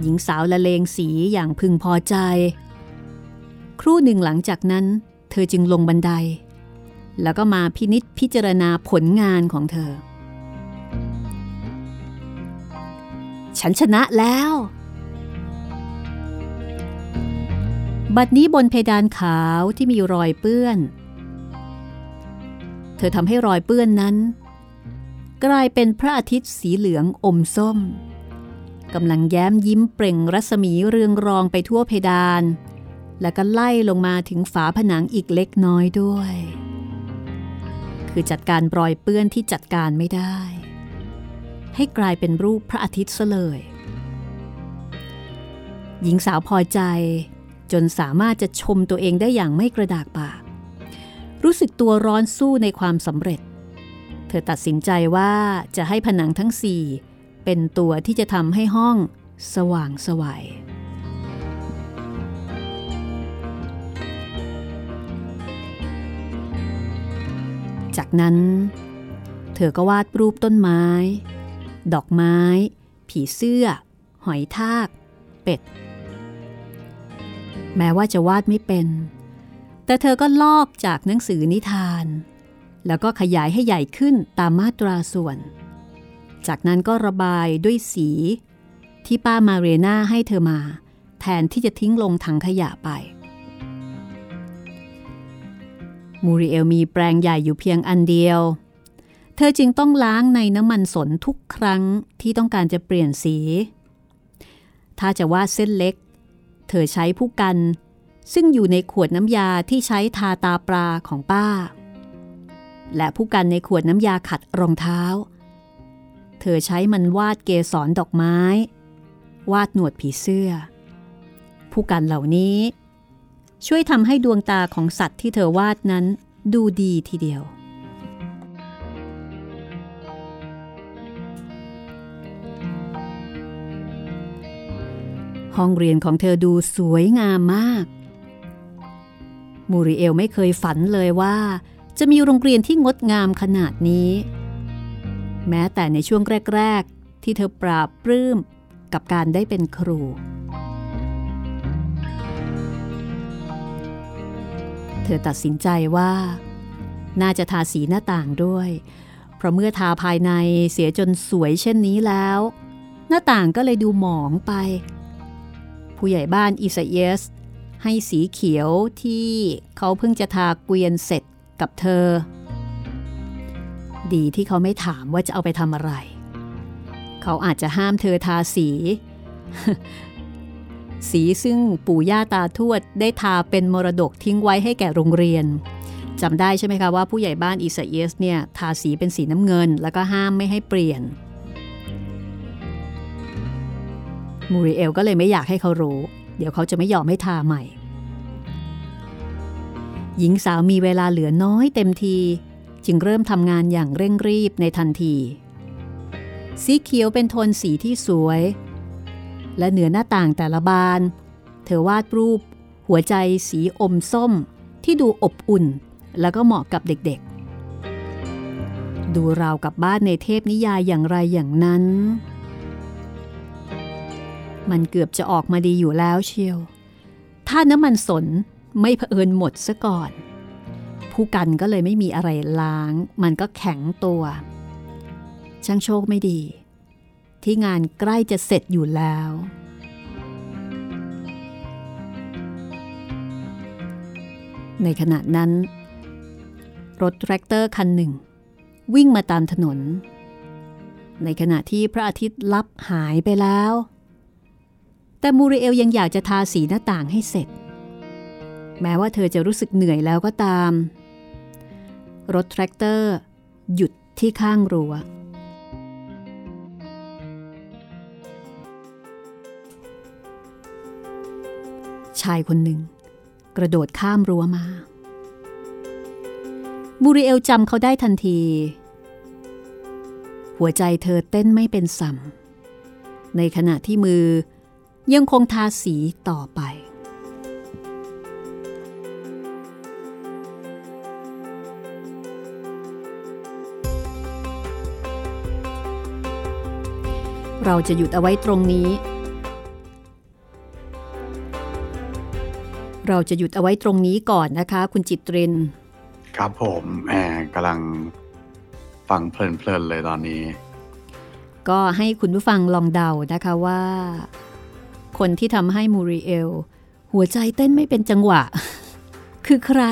หญิงสาวละเลงสีอย่างพึงพอใจ ครู่หนึ่งหลังจากนั้น เธอจึงลงบันได แล้วก็มาพินิษพิจารณาผลงานของเธอ ฉันชนะแล้ว บัดนี้บนเพดานขาวที่มีรอยเปื้อน เธอทำให้รอยเปื้อนนั้น กลายเป็นพระอาทิตย์สีเหลืองอมส้ม กำลังแย้มยิ้มเปล่งรัศมีเรืองรองไปทั่วเพดาน แล้วก็ไล่ลงมาถึงฝาผนังอีกเล็กน้อยด้วย คือจัดการรอยเปื้อนที่จัดการไม่ได้ ให้กลายเป็นรูปพระอาทิตย์ซะเลย หญิงสาวพอใจจนสามารถจะชมตัวเองได้อย่างไม่กระดากปาก รู้สึกตัวร้อนสู้ในความสำเร็จ เธอตัดสินใจว่าจะให้ผนังทั้งสี่ เป็นตัวที่จะทำให้ห้องสว่างสวัยจากนั้น เธอก็วาดรูปต้นไม้ ดอกไม้ ผีเสื้อ หอยทาก เป็ด แม้ว่าจะวาดไม่เป็น แต่เธอก็ลอกจากหนังสือนิทาน แล้วก็ขยายให้ใหญ่ขึ้นตามมาตราส่วน จากนั้นก็ระบายด้วยสี ที่ป้ามาเรนาให้เธอมา แทนที่จะทิ้งลงถังขยะไป มูริเอลมีแปลงใหญ่อยู่เพียงอันเดียว เธอจึงต้องล้างในน้ำมันสนทุกครั้งที่ต้องการจะเปลี่ยนสี ถ้าจะวาดเส้นเล็ก เธอใช้ผู้กัน ซึ่งอยู่ในขวดน้ำยาที่ใช้ทาตาปลาของป้า และผู้กันในขวดน้ำยาขัดรองเท้า เธอใช้มันวาดเกสรดอกไม้ วาดหนวดผีเสื้อ ผู้กันเหล่านี้ ช่วยทำให้ดวงตาของสัตว์ที่เธอวาดนั้นดูดีทีเดียว ห้องเรียนของเธอดูสวยงามมาก มูริเอลไม่เคยฝันเลยว่า จะมีโรงเรียนที่งดงามขนาดนี้ แม้แต่ในช่วงแรก ๆ ที่เธอปราบปลื้มกับการได้เป็นครู เธอตัดสินใจว่า น่าจะทาสีหน้าต่างด้วย เพราะเมื่อทาภายในเสียจนสวยเช่นนี้แล้ว หน้าต่างก็เลยดูหมองไป ผู้ใหญ่บ้านอิสเยสให้สีเขียวที่เขาเพิ่งจะทาเกวียนเสร็จกับเธอ ดีที่เขาไม่ถามว่าจะเอาไปทำอะไร เขาอาจจะห้ามเธอทาสี สีซึ่งปู่ย่าตาทวดได้ทาเป็นมรดกทิ้งไว้ให้แก่โรงเรียนจำได้ใช่ไหมคะว่าผู้ใหญ่บ้านอิสเยสเนี่ยทาสีเป็นสีน้ำเงิน แล้วก็ห้ามไม่ให้เปลี่ยน มูริเอลก็เลยไม่อยากให้เขารู้ เดี๋ยวเขาจะไม่ยอมให้ทาใหม่ หญิงสาวมีเวลาเหลือน้อยเต็มที จึงเริ่มทำงานอย่างเร่งรีบในทันที สีเขียวเป็นโทนสีที่สวย และเหนือหน้าต่างแต่ละบาน เธอวาดรูป หัวใจสีอมส้มที่ดูอบอุ่น แล้วก็เหมาะกับเด็กๆ ดูราวกับบ้านในเทพนิยายอย่างไรอย่างนั้น มันเกือบจะออกมาดีอยู่แล้วเชียว ถ้าน้ำมันสนไม่เผอิญหมดซะก่อน ผู้กันก็เลยไม่มีอะไรล้าง มันก็แข็งตัว ช่างโชคไม่ดี ที่งานใกล้จะเสร็จอยู่แล้ว ในขณะนั้น รถแทรกเตอร์คันหนึ่ง วิ่งมาตามถนน ในขณะที่พระอาทิตย์ลับหายไปแล้ว แต่มูริเอลยังอยากจะทาสีหน้าต่างให้เสร็จแม้ว่าเธอจะรู้สึกเหนื่อยแล้วก็ตาม รถแทรกเตอร์ หยุดที่ข้างรัว้วชายคนหนึ่ง กระโดดข้ามรั้วมามูริเอลจำเขาได้ทันที หัวใจเธอเต้นไม่เป็นสัมในขณะที่มือยังคงทาสีต่อไป เราจะหยุดเอาไว้ตรงนี้ เราจะหยุดเอาไว้ตรงนี้ก่อนนะคะ คุณจิตริน ครับผมแหมกำลังฟังเพลินๆเลยตอนนี้ ก็ให้คุณผู้ฟังลองเดานะคะว่า คนที่ทำให้มูริเอล หัวใจเต้นไม่เป็นจังหวะ คือใคร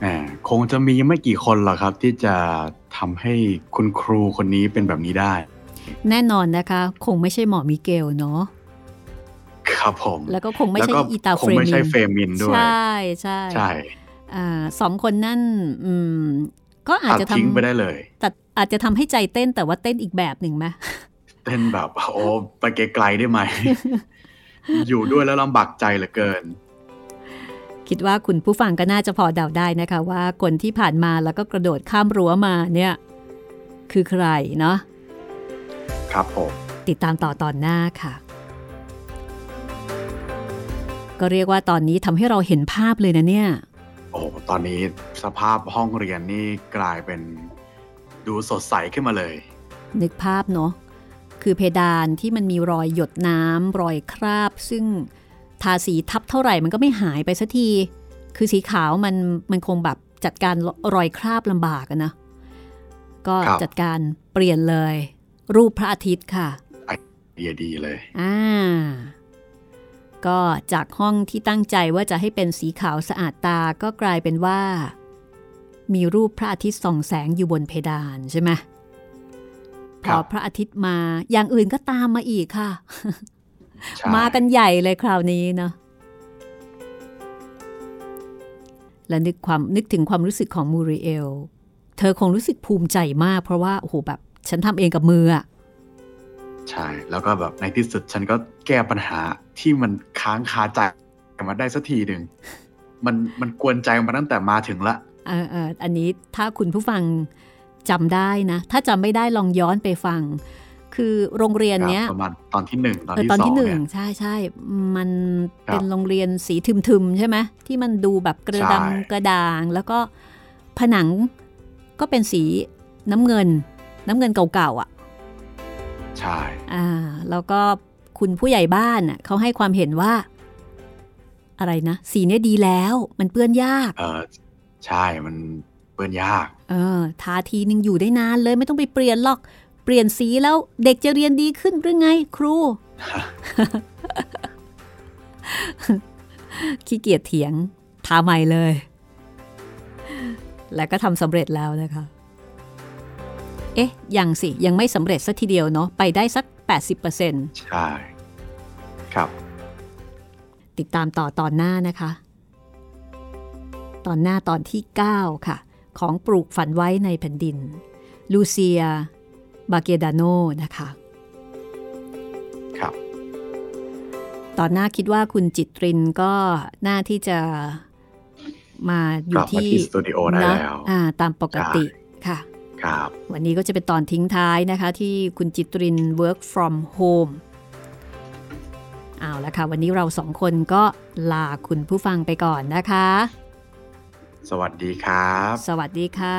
แหมคงจะมีไม่กี่คนหรอกครับที่จะ ทำให้คุณครูคนนี้เป็นแบบนี้ได้ แน่นอนนะคะ คงไม่ใช่หมอมิเกลเนาะครับผม แล้วก็คงไม่ใช่แล้วก็อีตาคเฟงรมินไม่ใช่เฟรมินด้วย ใช่ใช่ใช่อ่าสองคนนั่นอืมก็อาจตัดจะททิ้งไปได้เลยำแต่อาจจะทำให้ใจเต้นแต่ว่าเต้นอีกแบบหนึ่งไหมเต้นแบบโอ้ไปไกลๆได้ไหม อยู่ด้วยแล้วลำบากใจเหลือเกิน คิดว่าคุณผู้ฟังก็น่าจะพอเดาได้นะคะว่าคนที่ผ่านมาแล้วก็กระโดดข้ามรั้วมาเนี่ยคือใครเนาะครับผมติดตามต่อตอนหน้าค่ะ ก็เรียกว่าตอนนี้ทำให้เราเห็นภาพเลยนะเนี่ย โอ้ตอนนี้สภาพห้องเรียนนี่กลายเป็นดูสดใสขึ้นมาเลย นึกภาพเนาะคือเพดานที่มันมีรอยหยดน้ำรอยคราบ ซึ่ง ทาสีทับเท่าไหร่มันก็ไม่หายไปสักที คือสีขาวมันมันคงแบบจัดการรอยคราบลำบากอะนะ ก็ครับจัดการเปลี่ยนเลย รูปพระอาทิตย์ค่ะไอเดียดีเลย อ่า ก็จากห้องที่ตั้งใจว่าจะให้เป็นสีขาวสะอาดตาก็กลายเป็นว่า มีรูปพระอาทิตย์ส่องแสงอยู่บนเพดานใช่ไหมพครัอบพระอาทิตย์มาอย่างอื่นก็ตามมาอีกค่ะใช่ มากันใหญ่เลยคราวนี้เนาะและนึกความนึกถึงความรู้สึกของมูริเอล เธอคงรู้สึกภูมิใจมาก เพราะว่าโอ้โหแบบ ฉันทำเองกับมืออะใช่ แล้วก็แบบในที่สุดฉันก็แก้ปัญหาที่มันค้างคาใจมาได้สักทีหนึ่งมันมันกวนใจมาตั้งแต่มาถึงละเออเอออันนี้ถ้าคุณผู้ฟังจำได้นะ ถ้าจำไม่ได้ลองย้อนไปฟัง คือโรงเรียนเนี้ยประมาณตอนที่หนึ่งตอนเออที่ตอนสอที่งหนึ่งเนี่ยใช่ใช่มันครับเป็นโรงเรียนสีทึมๆใช่ไหมที่มันดูแบบกระใช่ดำกระด่าง แล้วก็ผนังก็เป็นสีน้ำเงิน น้ำเงินเก่าๆอะ ใช่อ่าแล้วก็คุณผู้ใหญ่บ้านน่ะเขาให้ความเห็นว่า อะไรนะ สีเนี้ยดีแล้วมันเปื้อนยาก เออใช่มันเปื้อนยาก เออทาทีนึงอยู่ได้นานเลยไม่ต้องไปเปลี่ยนหรอกเปลี่ยนสีแล้วเด็กจะเรียนดีขึ้นหรือไงครู ขี้เกียจเถียงทาใหม่เลย และก็ทำสำเร็จแล้วนะคะ เอ๊ะ ยังสิ ยังไม่สำเร็จสักทีเดียวเนาะไปได้สัก 80%ใช่ ครับ ติดตามต่อตอนหน้านะคะ ตอนหน้าตอนที่ 9 ค่ะ ของปลูกฝันไว้ในแผ่นดิน ลูเซีย บาเกดาโนนะคะ ครับ ตอนหน้าคิดว่าคุณจิตรินก็น่าที่จะมาอกยู่ลับมาที่ที่สตูดิโอได้นะแล้วอ่าตามปกติค่ะครับวันนี้ก็จะเป็นตอนทิ้งท้ายนะคะ ที่คุณจิตริน work from home เอาละค่ะ วันนี้เราสองคนก็ลาคุณผู้ฟังไปก่อนนะคะ สวัสดีครับ สวัสดีค่ะ